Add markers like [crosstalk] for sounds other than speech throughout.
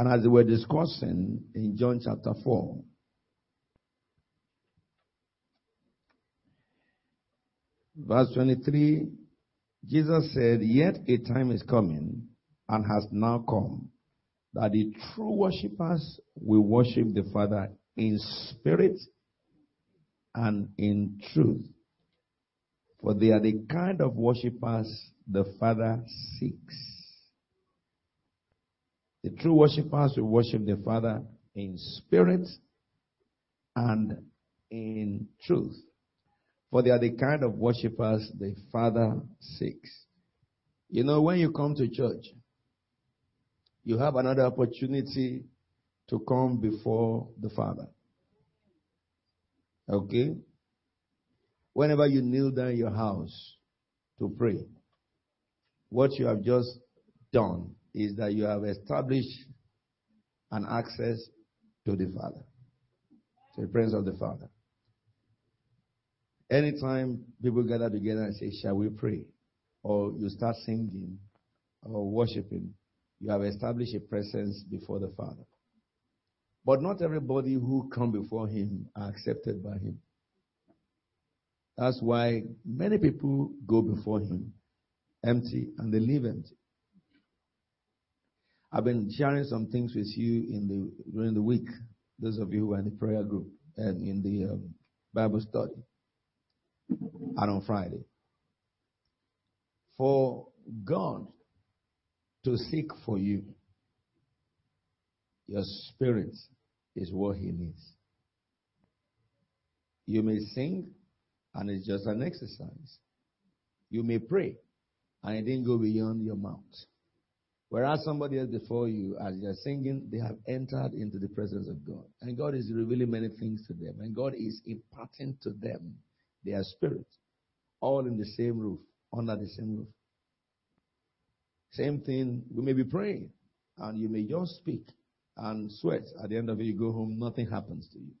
And as they were discussing in John chapter 4, verse 23, Jesus said, Yet a time is coming and has now come that the true worshippers will worship the Father in spirit and in truth. For they are the kind of worshippers the Father seeks. The true worshippers will worship the Father in spirit and in truth. For they are the kind of worshippers the Father seeks. You know, when you come to church, you have another opportunity to come before the Father. Okay? Whenever you kneel down in your house to pray, what you have just done is that you have established an access to the Father, to the presence of the Father. Anytime people gather together and say, Shall we pray? Or you start singing or worshiping, you have established a presence before the Father. But not everybody who come before Him are accepted by Him. That's why many people go before Him empty and they leave empty. I've been sharing some things with you in the during the week. Those of you who are in the prayer group and in the um, Bible study, and on Friday. For God to seek for you, your spirit is what He needs. You may sing, and it's just an exercise. You may pray, and it didn't go beyond your mouth. Whereas somebody else before you, as you're singing, they have entered into the presence of God. And God is revealing many things to them. And God is imparting to them their spirit. All in the same roof, under the same roof. Same thing, we may be praying, and you may just speak and sweat. At the end of it, you go home, nothing happens to you.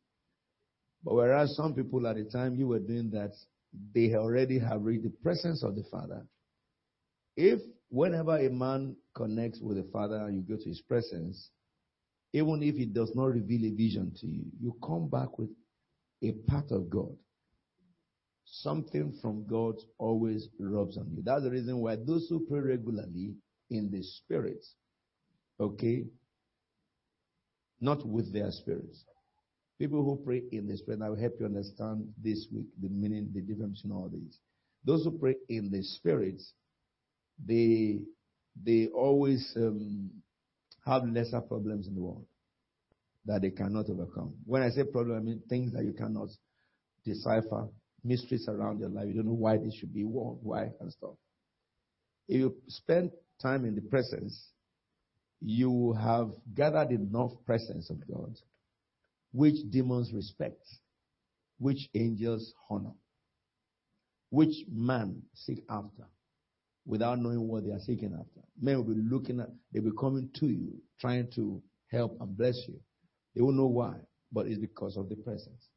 But whereas some people at the time you were doing that, they already have reached the presence of the Father. If whenever a man connects with the Father and you go to his presence, even if he does not reveal a vision to you, you come back with a part of God. Something from God always rubs on you. That's the reason why those who pray regularly in the spirit, okay, not with their spirits. People who pray in the spirit, I will help you understand this week the meaning, the difference in all these. Those who pray in the spirit, they they always um, have lesser problems in the world that they cannot overcome. When I say problem, I mean things that you cannot decipher, mysteries around your life. You don't know why they should be, wrong, why, and stuff. If you spend time in the presence, you have gathered enough presence of God, which demons respect, which angels honor, which man seek after without knowing what they are seeking after. Men will be looking at, they'll be coming to you, trying to help and bless you. They will know why, but it's because of the presence.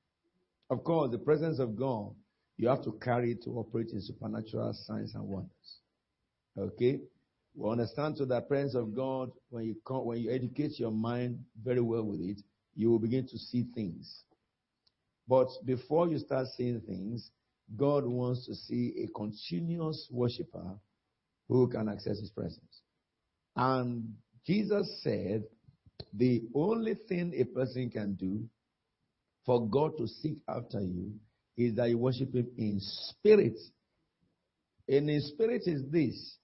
Of course, the presence of God, you have to carry to operate in supernatural signs and wonders. Okay? We understand to the presence of God, when you come, when you educate your mind very well with it, you will begin to see things. But before you start seeing things, God wants to see a continuous worshiper who can access his presence. And Jesus said, the only thing a person can do for God to seek after you is that you worship him in spirit. And in spirit is this.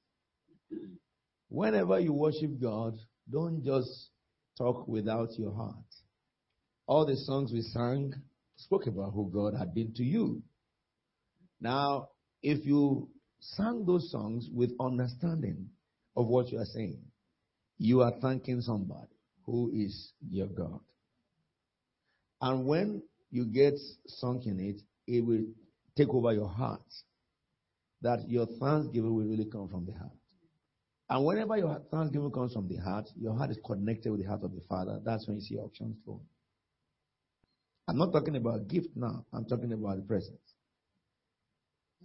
Whenever you worship God, don't just talk without your heart. All the songs we sang spoke about who God had been to you. Now, if you sang those songs with understanding of what you are saying, you are thanking somebody who is your God. And when you get sunk in it, it will take over your heart. That your thanksgiving will really come from the heart. And whenever your thanksgiving comes from the heart, your heart is connected with the heart of the Father. That's when you see options flow. I'm not talking about gift now. I'm talking about the presence.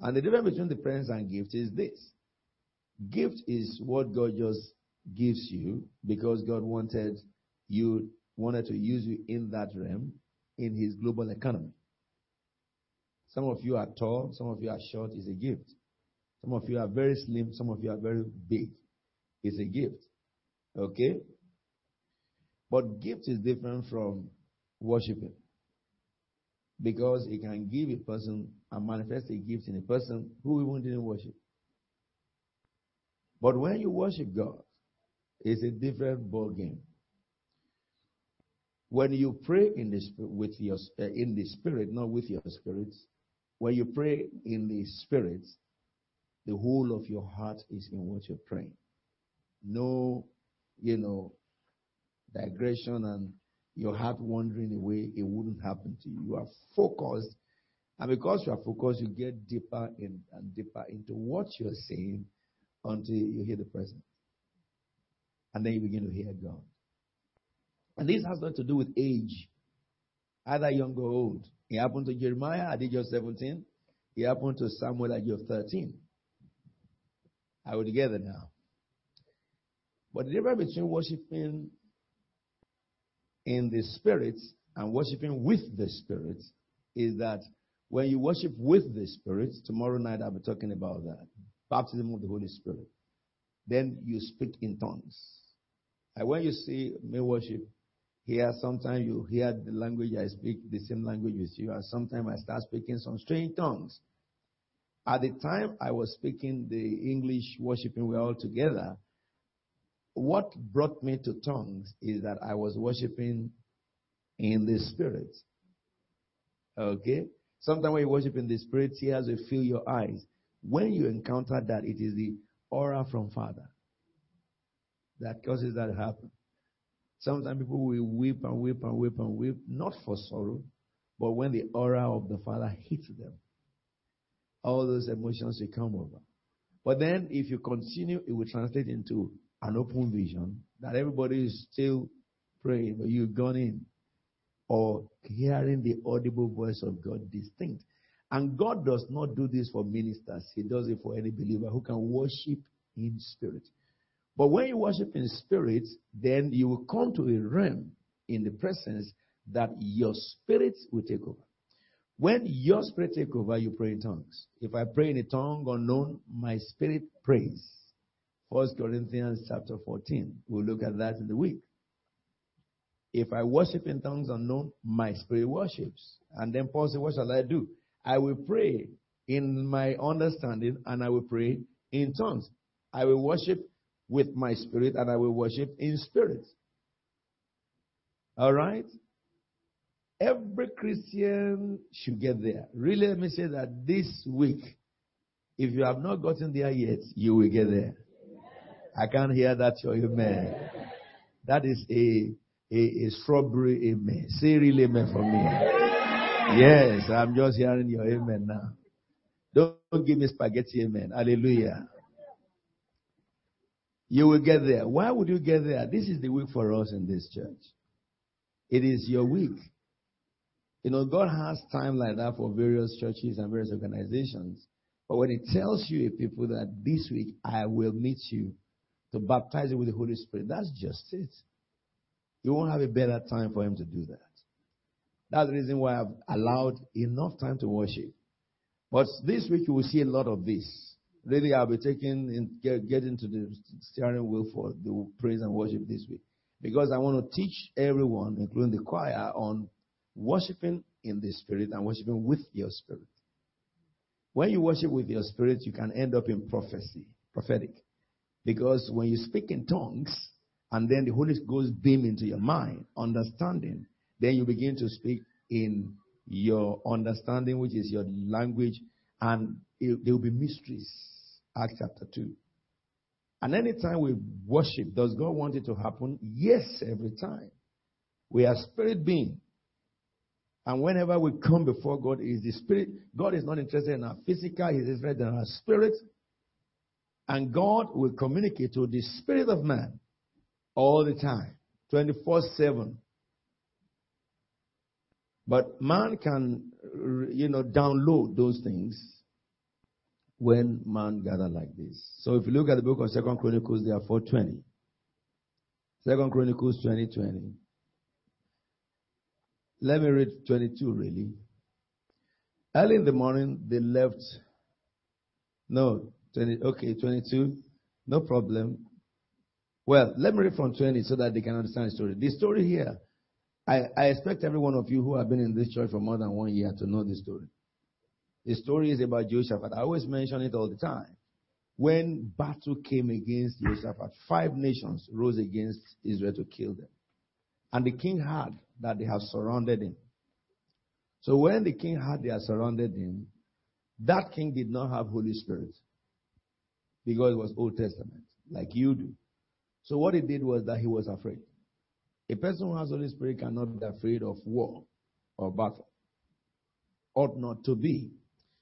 And the difference between the presence and gift is this. Gift is what God just gives you because God wanted you wanted to use you in that realm in his global economy. Some of you are tall, some of you are short, is a gift. Some of you are very slim, some of you are very big. It's a gift. Okay? But gift is different from worshiping. Because it can give a person and manifest a gift in a person who even didn't worship. But when you worship God, it's a different ball game. When you pray in the spirit, with your uh, in the spirit, not with your spirits, when you pray in the spirit, the whole of your heart is in what you're praying. No, you know, digression and your heart wandering away, it wouldn't happen to you. You are focused. And because you are focused, you get deeper in, and deeper into what you're saying until you hear the presence. And then you begin to hear God. And this has nothing to do with age, either young or old. It happened to Jeremiah at the age of 17. It happened to Samuel at the age of 13. Are we together now? But the difference between worshiping in the Spirit and worshiping with the Spirit is that when you worship with the Spirit, tomorrow night I'll be talking about that baptism of the Holy Spirit. Then you speak in tongues. And when you see me worship here, sometimes you hear the language I speak, the same language with you, and sometimes I start speaking some strange tongues. At the time I was speaking the English worshiping, we all together. What brought me to tongues is that I was worshiping in the spirit. Okay? Sometimes when you worship in the spirit, tears will fill your eyes. When you encounter that, it is the aura from Father that causes that to happen. Sometimes people will weep and weep and weep and weep, not for sorrow, but when the aura of the Father hits them, all those emotions will come over. But then, if you continue, it will translate into an open vision that everybody is still praying, but you've gone in or hearing the audible voice of God distinct. And God does not do this for ministers, He does it for any believer who can worship in spirit. But when you worship in spirit, then you will come to a realm in the presence that your spirit will take over. When your spirit take over, you pray in tongues. If I pray in a tongue unknown, my spirit prays. First Corinthians chapter 14. We'll look at that in the week. If I worship in tongues unknown, my spirit worships. And then Paul said, What shall I do? I will pray in my understanding and I will pray in tongues. I will worship with my spirit and I will worship in spirit. All right? Every Christian should get there. Really, let me say that this week, if you have not gotten there yet, you will get there. I can't hear that your amen. That is a, a, a strawberry amen. Say really amen for me. Yes, I'm just hearing your amen now. Don't give me spaghetti amen. Hallelujah. You will get there. Why would you get there? This is the week for us in this church. It is your week. You know, God has time like that for various churches and various organizations. But when He tells you, people, that this week I will meet you to baptize you with the Holy Spirit, that's just it. You won't have a better time for Him to do that. That's the reason why I've allowed enough time to worship. But this week you will see a lot of this. Really, I'll be taking and get, get the steering wheel for the praise and worship this week. Because I want to teach everyone, including the choir, on worshiping in the spirit and worshiping with your spirit. When you worship with your spirit, you can end up in prophecy, prophetic. Because when you speak in tongues, and then the Holy Ghost beam into your mind, understanding, then you begin to speak in your understanding, which is your language, and it, there will be mysteries. Acts chapter 2. And anytime we worship, does God want it to happen? Yes, every time. We are spirit being. And whenever we come before God, is the spirit. God is not interested in our physical, He's interested in our spirit. And God will communicate to the spirit of man all the time, 24 7. But man can, you know, download those things when man gather like this. So if you look at the book of Second Chronicles, there are 420. Second Chronicles 20, 20. Let me read 22 really. Early in the morning, they left. No, 20, okay, 22. No problem. Well, let me read from 20 so that they can understand the story. The story here, I, I expect every one of you who have been in this church for more than one year to know this story. The story is about Jehoshaphat. I always mention it all the time. When battle came against Jehoshaphat, five nations rose against Israel to kill them. And the king heard that they have surrounded him. So when the king heard they had surrounded him, that king did not have Holy Spirit because it was Old Testament, like you do. So what he did was that he was afraid. A person who has Holy Spirit cannot be afraid of war or battle. Ought not to be.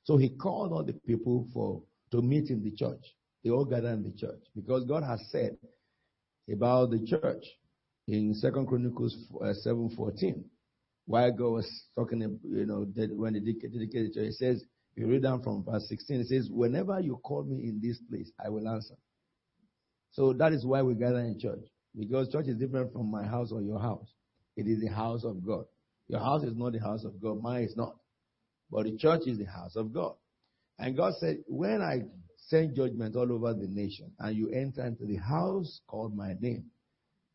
So he called all the people for to meet in the church. They all gathered in the church because God has said about the church in Second Chronicles uh, seven fourteen. While God was talking, you know, when he dedicated the church, he says, you read down from verse 16, it says, Whenever you call me in this place, I will answer. So that is why we gather in church. Because church is different from my house or your house. It is the house of God. Your house is not the house of God. Mine is not. But the church is the house of God. And God said, when I send judgment all over the nation and you enter into the house called my name,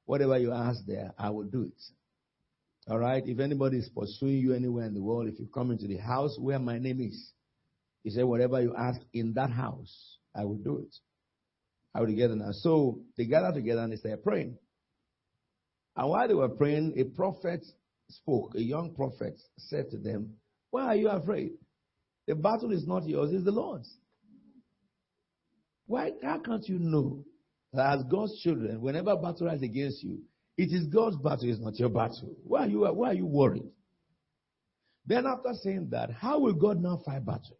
whatever you ask there, I will do it. All right. If anybody is pursuing you anywhere in the world, if you come into the house where my name is, he said, whatever you ask in that house, I will do it. I will together now. So they gathered together and they started praying. And while they were praying, a prophet spoke. A young prophet said to them, Why are you afraid? The battle is not yours, it's the Lord's. Why how can't you know that as God's children, whenever battle is against you, it is God's battle, it's not your battle. Why are you why are you worried? Then after saying that, how will God now fight battle?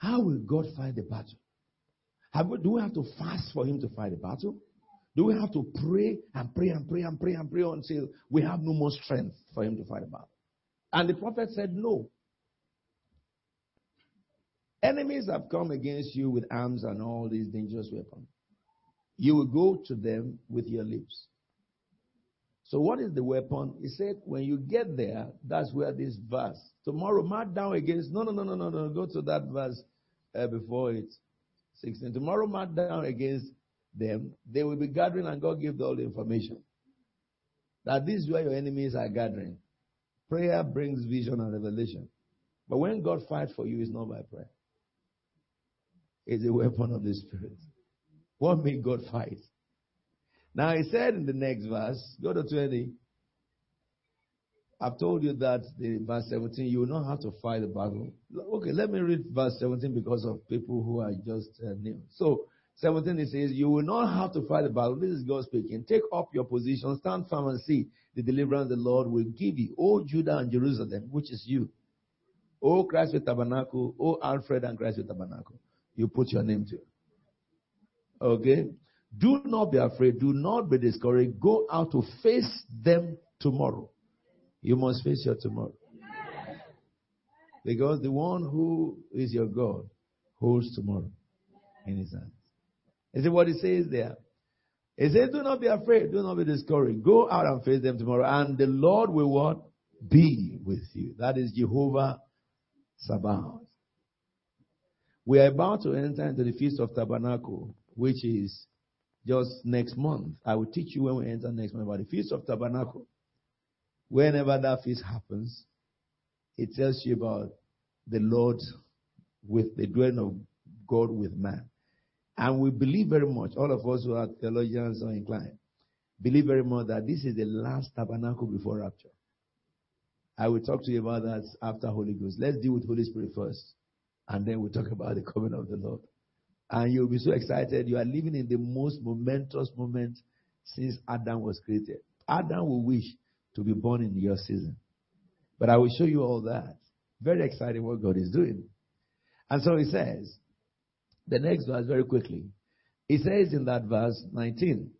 How will God fight the battle? We, do we have to fast for him to fight the battle? Do we have to pray and pray and pray and pray and pray until we have no more strength for him to fight the battle? And the prophet said, No. Enemies have come against you with arms and all these dangerous weapons. You will go to them with your lips. So, what is the weapon? He said, when you get there, that's where this verse. Tomorrow, mark down against. No, no, no, no, no, no. Go to that verse uh, before it. 16. Tomorrow, mark down against them. They will be gathering, and God give all the information. That this is where your enemies are gathering. Prayer brings vision and revelation. But when God fights for you, it's not by prayer. It's a weapon of the Spirit. What made God fight? Now he said in the next verse, go to 20. I've told you that the verse 17, you will not have to fight the battle. Okay, let me read verse 17 because of people who are just uh, new. So, 17 it says, You will not have to fight the battle. This is God speaking. Take up your position, stand firm and see the deliverance the Lord will give you. O Judah and Jerusalem, which is you. O Christ with tabernacle, O Alfred and Christ with tabernacle. You put your name to it. Okay? Do not be afraid. Do not be discouraged. Go out to face them tomorrow. You must face your tomorrow. Because the one who is your God holds tomorrow in his hands. Is it what he says there? He says, Do not be afraid, do not be discouraged. Go out and face them tomorrow, and the Lord will what? Be with you. That is Jehovah Sabaoth. We are about to enter into the Feast of Tabernacle, which is just next month. I will teach you when we enter next month about the Feast of Tabernacle. Whenever that feast happens, it tells you about the Lord with the dwelling of God with man. And we believe very much, all of us who are theologians or inclined, believe very much that this is the last tabernacle before rapture. I will talk to you about that after Holy Ghost. Let's deal with Holy Spirit first, and then we'll talk about the coming of the Lord. And you'll be so excited. You are living in the most momentous moment since Adam was created. Adam will wish to be born in your season. But I will show you all that. Very exciting what God is doing. And so he says, the next verse very quickly. He says in that verse 19,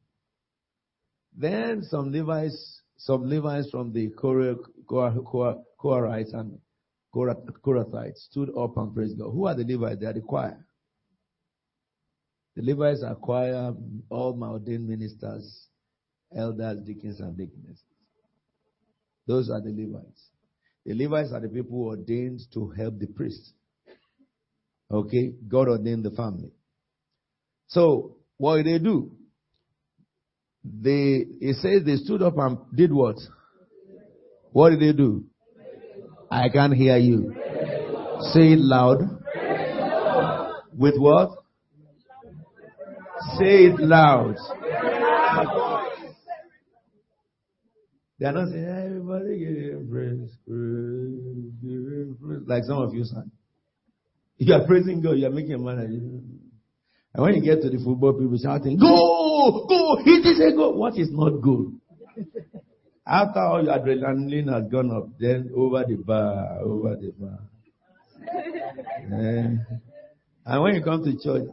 then some Levites, some Levites from the Korahites and Kohathites stood up and praised God. Who are the Levites? They are the choir. The Levites acquire all my ordained ministers, elders, deacons, and deaconesses. Those are the Levites. The Levites are the people ordained to help the priests. Okay? God ordained the family. So, what did they do? They, it says they stood up and did what? What did they do? I can't hear you. Say it loud. With what? Say it loud. They are not saying, everybody give praise, praise, give praise. Like some of you sang. You are praising God, you are making a man. And when you get to the football, people shouting, go, go, hit this and go. What is not good? After all your adrenaline has gone up, then over the bar, over the bar. yeah. And when you come to church,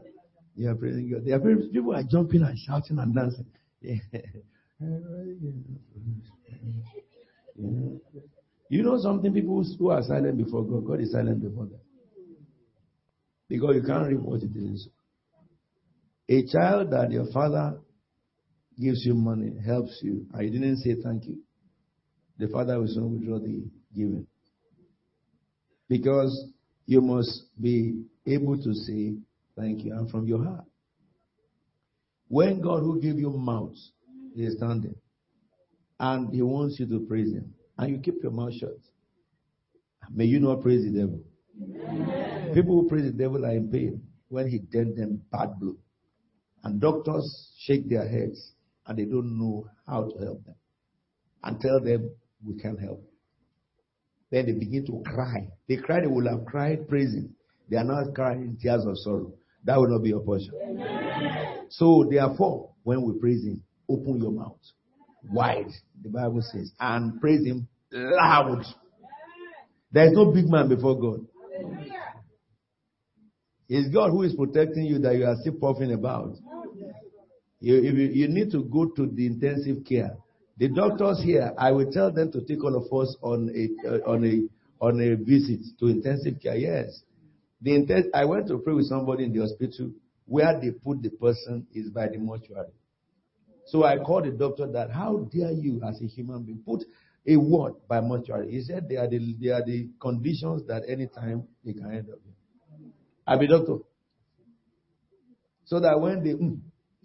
you are praising God. There are people are jumping and shouting and dancing. Yeah. [laughs] You know something? People who are silent before God, God is silent before them. Because you can't read what it is. A child that your father gives you money, helps you, and you didn't say thank you, the father will soon withdraw the giving. Because you must be able to say thank you and from your heart. When God will give you mouth is standing and he wants you to praise him and you keep your mouth shut, may you not praise the devil. Amen. People who praise the devil are in pain when he dealt them bad blow. And doctors shake their heads and they don't know how to help them and tell them we can't help. Then they begin to cry. They cry, they will have cried praising. They are not crying tears of sorrow. That will not be your portion. Amen. So therefore, when we praise him, open your mouth wide, the Bible says, and praise him loud. There is no big man before God. It's God who is protecting you that you are still puffing about. You, you, you need to go to the intensive care. The doctors here, I will tell them to take all of us on a uh, on a on a visit to intensive care. Yes, the inten- I went to pray with somebody in the hospital where they put the person is by the mortuary. So I called the doctor that how dare you as a human being put a word by mortuary. He said they are the they are the conditions that anytime they can end up in. I be doctor. So that when they mm,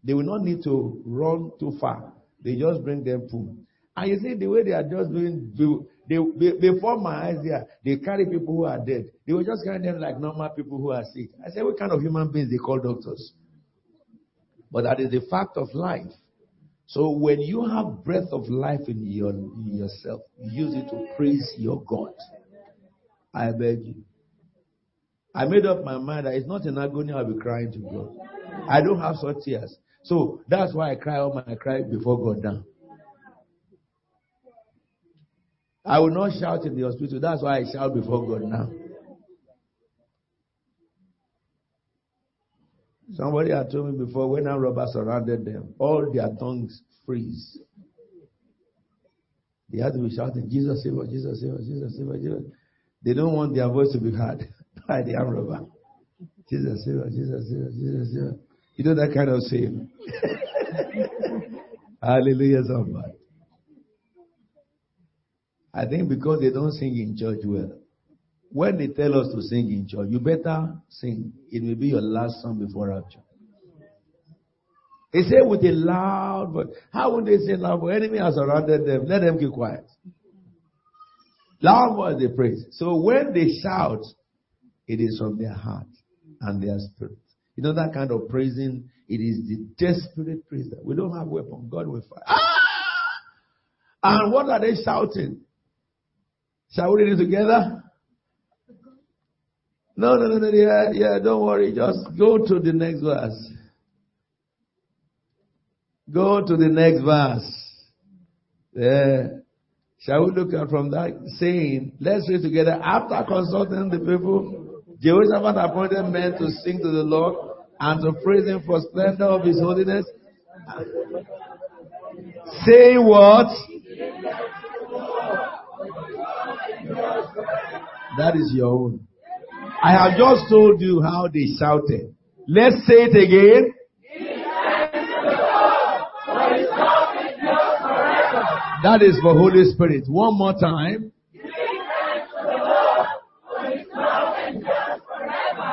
they will not need to run too far. They just bring them food. And you see the way they are just doing, they, before my eyes there, they carry people who are dead. They were just carrying them like normal people who are sick. I said, what kind of human beings they call doctors? But that is the fact of life. So when you have breath of life in, your, in yourself, use it to praise your God. I beg you. I made up my mind that it's not in agony I'll be crying to God. I don't have such tears. So that's why I cry all my cry before God down. I will not shout in the hospital. That's why I shout before God now. Somebody had told me before when our robbers surrounded them, all their tongues freeze. They had to be shouting, Jesus save us, Jesus save us, Jesus save us, Jesus. They don't want their voice to be heard [laughs] by the arm robber. Jesus save us, Jesus save us, Jesus save us. You know that kind of saying. [laughs] Hallelujah, somebody. I think because they don't sing in church well. When they tell us to sing in church, you better sing. It will be your last song before rapture. They say with a loud voice. How would they say loud voice? Enemy has surrounded them. Let them keep quiet. Loud voice they praise. So when they shout, it is from their heart and their spirit. You know that kind of praising, it is the desperate praise that we don't have weapon. God will fight. Ah! And what are they shouting? Shall we read it together? No, no, no, no, yeah, yeah, don't worry. Just go to the next verse. Go to the next verse. Yeah. Shall we look at from that saying, let's read together. After consulting the people, Jehoshaphat appointed men to sing to the Lord and to praise him for splendor of his holiness. Saying what? That is your own. I have just told you how they shouted. Let's say it again. That is for Holy Spirit. One more time.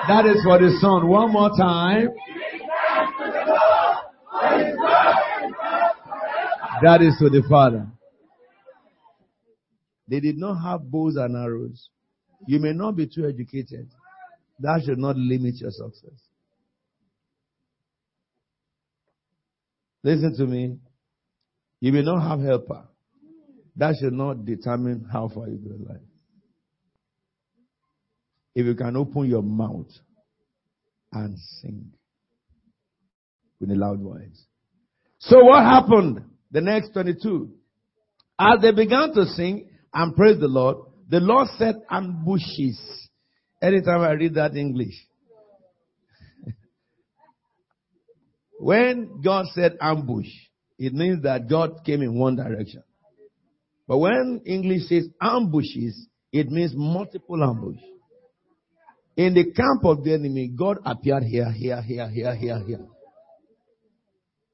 That is for the Son. One more time. That is for the Father. They did not have bows and arrows. You may not be too educated. That should not limit your success. Listen to me. You may not have helper. That should not determine how far you go in life. If you can open your mouth and sing with a loud voice. So what happened? The next 22. As they began to sing and praise the Lord, the Lord set ambushes. Anytime I read that English. [laughs] when God said ambush, it means that God came in one direction. But when English says ambushes, it means multiple ambush. In the camp of the enemy, God appeared here, here, here, here, here, here.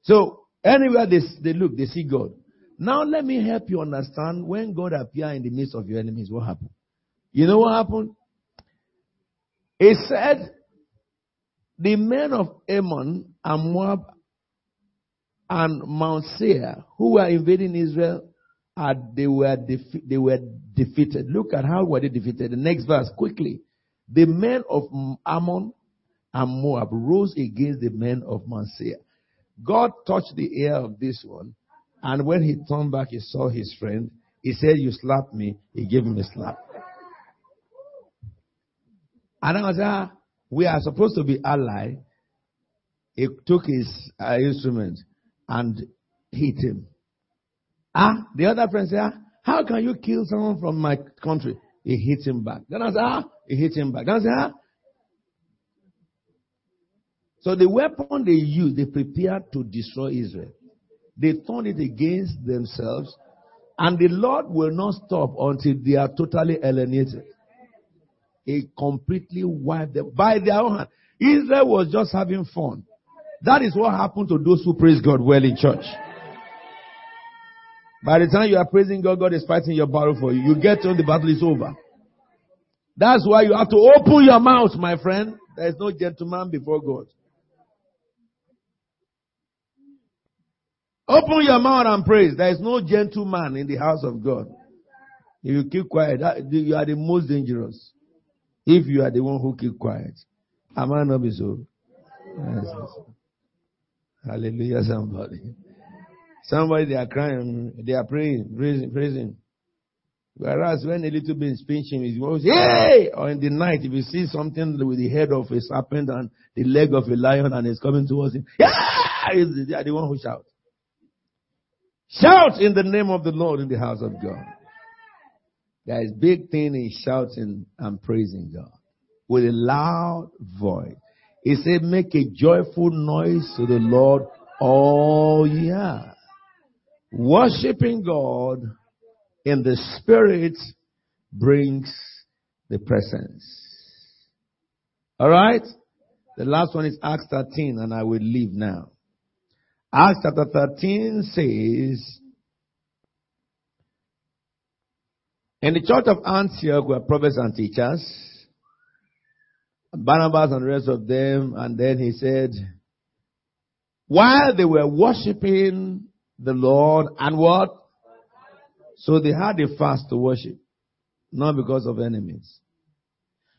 So anywhere they, they look, they see God. Now let me help you understand when God appeared in the midst of your enemies, what happened? You know what happened? He said, the men of Ammon and Moab and Mount Seir who were invading Israel, they were they were defeated. Look at how were they defeated. The next verse, quickly. The men of Ammon and Moab rose against the men of Mount Seir. God touched the ear of this one, and when he turned back, he saw his friend. He said, "You slapped me." He gave him a slap. And I was we are supposed to be ally. He took his uh, instrument and hit him. Ah, the other friend said, ah, how can you kill someone from my country? He hit him back. Then I said, ah, he hit him back. Then I said, ah. So the weapon they used, they prepared to destroy Israel. They turned it against themselves, and the Lord will not stop until they are totally alienated. He completely wiped them by their own hand. Israel was just having fun. That is what happened to those who praise God well in church. By the time you are praising God, God is fighting your battle for you. You get to the battle is over. That's why you have to open your mouth, my friend. There is no gentleman before God. Open your mouth and praise. There is no gentleman in the house of God. If you keep quiet, you are the most dangerous. If you are the one who keep quiet. Am I not be so? Yes. Hallelujah, somebody. Somebody, they are crying, they are praying, praising, praising. Whereas when a little bit is pinching, he goes, hey! Or in the night, if you see something with the head of a serpent and the leg of a lion and it's coming towards him, yeah! They are the one who shouts. Shout in the name of the Lord in the house of God. There is big thing in shouting and praising God with a loud voice. He said, make a joyful noise to the Lord all year. Worshipping God in the spirit brings the presence. Alright? The last one is Acts 13 and I will leave now. Acts chapter 13 says, In the church of Antioch were prophets and teachers, Barnabas and the rest of them, and then he said, while they were worshiping the Lord and what? So they had a fast to worship, not because of enemies.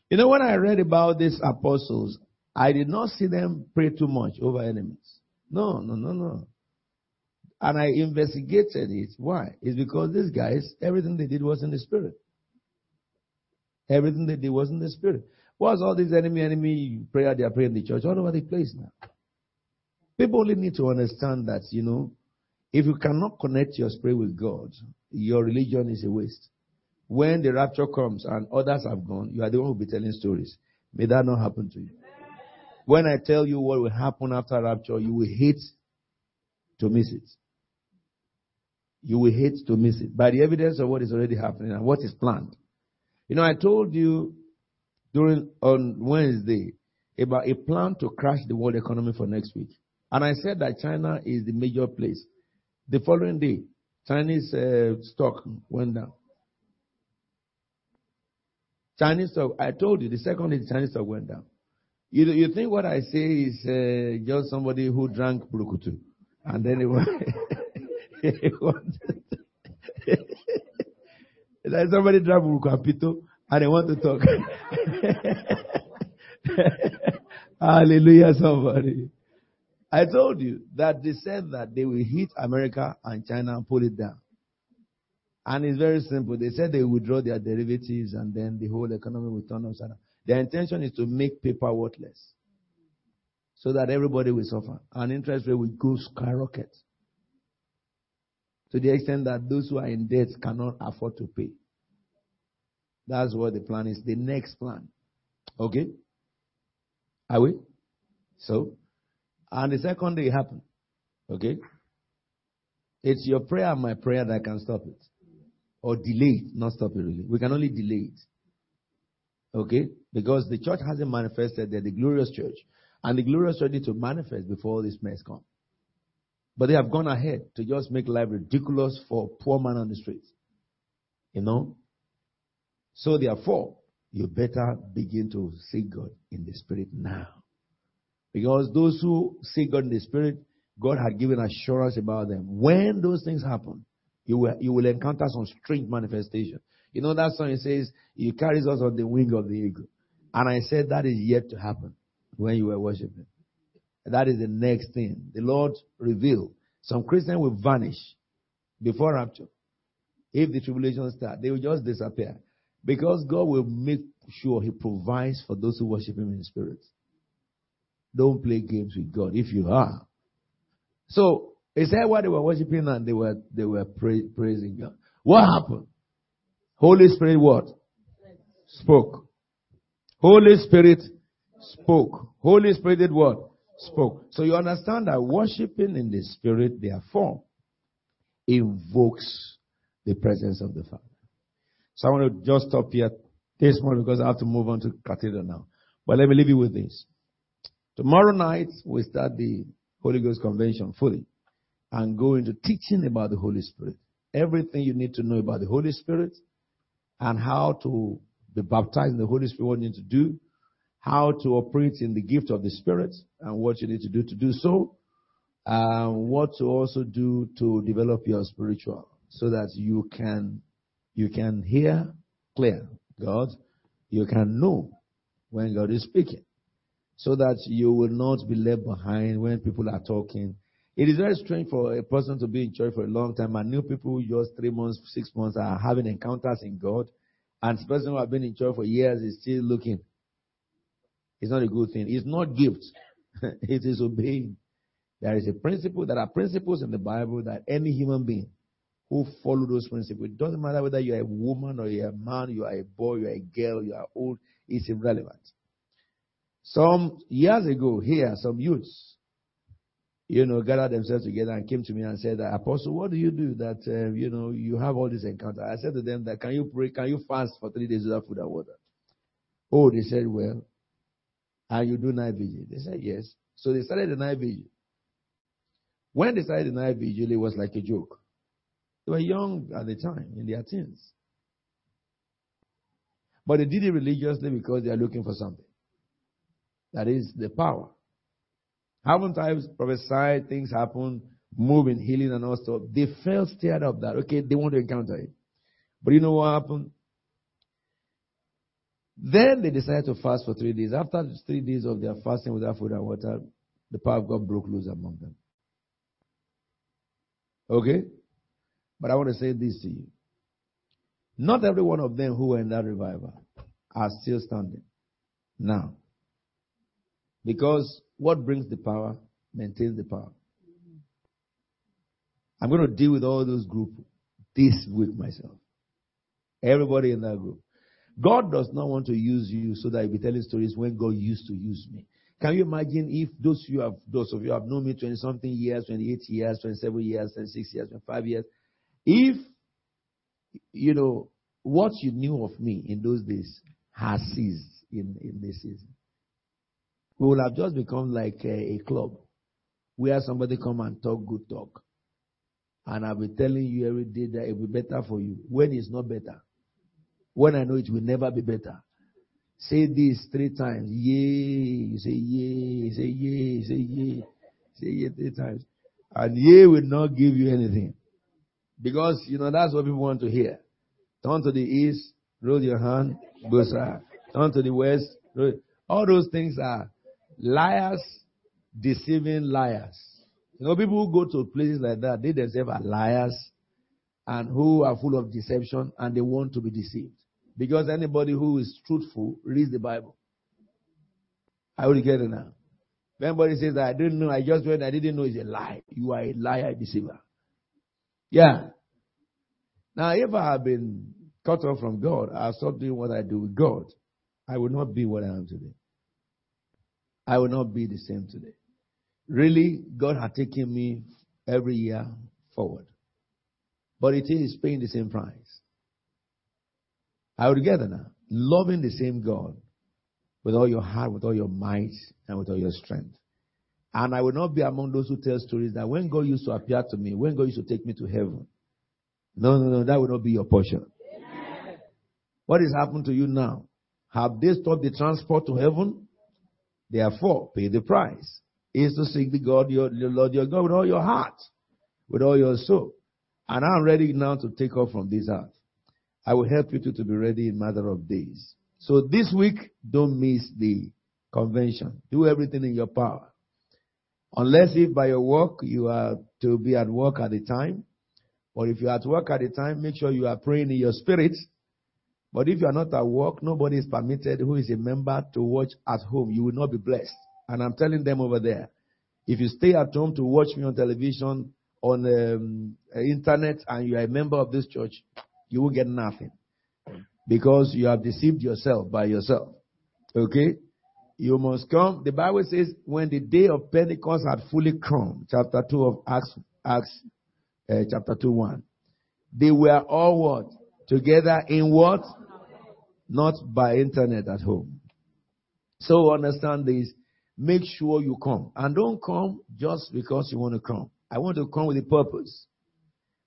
You know, when I read about these apostles, I did not see them pray too much over enemies. No, no, no, no. And I investigated it. Why? It's because these guys, everything they did was in the spirit. Everything they did was in the spirit. What's all this enemy, enemy prayer they are praying in the church all over the place now? People only need to understand that, you know, if you cannot connect your spirit with God, your religion is a waste. When the rapture comes and others have gone, you are the one who will be telling stories. May that not happen to you. When I tell you what will happen after rapture, you will hate to miss it. You will hate to miss it by the evidence of what is already happening and what is planned. You know, I told you during on Wednesday about a plan to crash the world economy for next week. And I said that China is the major place. The following day, Chinese uh, stock went down. Chinese stock, I told you, the second is Chinese stock went down. You, you think what I say is uh, just somebody who drank Brukutu. And then it was, [laughs] [laughs] like somebody drank Brukutu and they want to talk. [laughs] Hallelujah, somebody. I told you that they said that they will hit America and China and pull it down. And it's very simple. They said they withdraw their derivatives and then the whole economy will turn upside down. Their intention is to make paper worthless so that everybody will suffer. And interest rate will go skyrocket to the extent that those who are in debt cannot afford to pay. That's what the plan is. The next plan. Okay? Are we? So, and the second day happened. Okay? It's your prayer and my prayer that can stop it. Or delay it, not stop it really. We can only delay it. Okay? Because the church hasn't manifested there, the glorious church. And the glorious church needs to manifest before this mess comes. But they have gone ahead to just make life ridiculous for poor man on the streets. You know? So therefore, you better begin to seek God in the spirit now. Because those who seek God in the spirit, God had given assurance about them. When those things happen, you will, you will encounter some strange manifestation. You know that song it says, He carries us on the wing of the eagle. And I said that is yet to happen when you were worshiping. That is the next thing. The Lord revealed. Some Christians will vanish before rapture. If the tribulation starts, they will just disappear. Because God will make sure He provides for those who worship Him in spirit. Don't play games with God if you are. So, he said while they were worshiping and they were, they were pra- praising God. What happened? Holy Spirit what? Spoke. Holy Spirit spoke. Holy Spirit did what? Spoke. So you understand that worshiping in the Spirit, therefore, invokes the presence of the Father. So I want to just stop here this morning because I have to move on to cathedral now. But let me leave you with this. Tomorrow night, we start the Holy Ghost Convention fully and go into teaching about the Holy Spirit. Everything you need to know about the Holy Spirit and how to be baptized in the Holy Spirit, what you need to do, how to operate in the gift of the Spirit, and what you need to do to do so, and what to also do to develop your spiritual, so that you can you can hear clear God, you can know when God is speaking so that you will not be left behind when people are talking. It is very strange for a person to be in church for a long time and new people just three months, six months are having encounters in God. And person who has been in church for years is still looking. It's not a good thing. It's not gift. [laughs] it is obeying. There is a principle, there are principles in the Bible that any human being who follow those principles, it doesn't matter whether you're a woman or you're a man, you are a boy, you're a girl, you are old, it's irrelevant. Some years ago, here, some youths, you know, gathered themselves together and came to me and said, Apostle, what do you do that, uh, you know, you have all these encounters? I said to them that, can you pray, can you fast for three days without food and water? Oh, they said, well, and you do night vigil? They said, yes. So they started the night vigil. When they started the night vigil, it was like a joke. They were young at the time, in their teens. But they did it religiously because they are looking for something. That is the power. Haven't times prophesied, things happen, moving, healing, and all stuff. They felt stirred up that, okay, they want to encounter it. But you know what happened? Then they decided to fast for three days. After three days of their fasting without food and water, the power of God broke loose among them. Okay? But I want to say this to you. Not every one of them who were in that revival are still standing now. Because what brings the power maintains the power. I'm going to deal with all those groups this week myself. Everybody in that group. God does not want to use you so that you'll be telling stories when God used to use me. Can you imagine if those you have, those of you have known me 20 something years, 28 years, 27 years, 26 years, 25 years, if, you know, what you knew of me in those days has ceased in, in this season we will have just become like a, a club where somebody come and talk good talk. And I'll be telling you every day that it will be better for you. When it's not better. When I know it will never be better. Say this three times. Yay. You say yay. Say yay. Say yay. Say yay three times. And yay will not give you anything. Because, you know, that's what people want to hear. Turn to the east, roll your hand, go. Turn to the west, roll. All those things are liars deceiving liars. You know, people who go to places like that, they themselves are liars and who are full of deception and they want to be deceived. Because anybody who is truthful reads the Bible. I will get it now. If anybody says that I didn't know, I just went, I didn't know is a lie. You are a liar, deceiver. Yeah. Now, if I have been cut off from God, I stop doing what I do with God. I will not be what I am today. I will not be the same today. Really, God had taken me every year forward. But it is paying the same price. I would together now. Loving the same God with all your heart, with all your might, and with all your strength. And I will not be among those who tell stories that when God used to appear to me, when God used to take me to heaven. No, no, no, that will not be your portion. What is happening to you now? Have they stopped the transport to heaven? Therefore, pay the price. Is to seek the God, your, your Lord, your God with all your heart, with all your soul. And I'm ready now to take off from this earth. I will help you to, to be ready in matter of days. So this week, don't miss the convention. Do everything in your power. Unless if by your work you are to be at work at the time, or if you are at work at the time, make sure you are praying in your spirit. But if you are not at work, nobody is permitted who is a member to watch at home. You will not be blessed. And I'm telling them over there, if you stay at home to watch me on television, on the um, internet, and you are a member of this church, you will get nothing. Because you have deceived yourself by yourself. Okay? You must come. The Bible says when the day of Pentecost had fully come, chapter 2 of Acts, Acts uh, chapter 2 1. They were all what? Together in what? Not by internet at home. So understand this. Make sure you come. And don't come just because you want to come. I want to come with a purpose.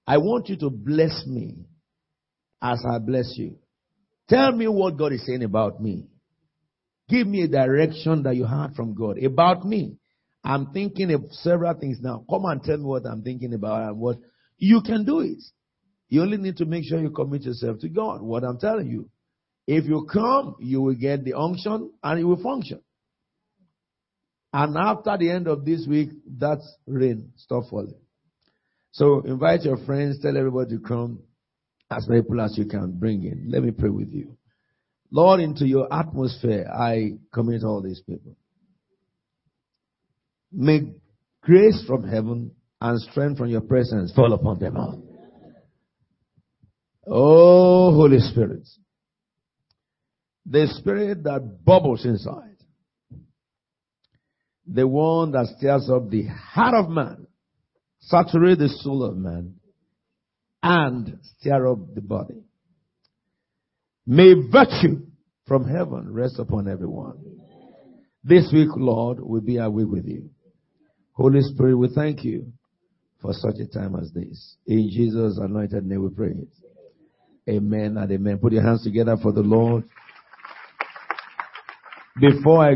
I want you to bless me as I bless you. Tell me what God is saying about me. Give me a direction that you heard from God about me. I'm thinking of several things now. Come and tell me what I'm thinking about and what you can do it. You only need to make sure you commit yourself to God. What I'm telling you. If you come, you will get the unction and it will function. And after the end of this week, that rain stop falling. So invite your friends, tell everybody to come as many people as you can bring in. Let me pray with you. Lord, into your atmosphere, I commit all these people. May grace from heaven and strength from your presence fall upon them all. Oh, Holy Spirit. The spirit that bubbles inside. The one that stirs up the heart of man, saturate the soul of man, and stir up the body. May virtue from heaven rest upon everyone. This week, Lord, will be our week with you. Holy Spirit, we thank you for such a time as this. In Jesus' anointed name we pray Amen and amen. Put your hands together for the Lord. Before I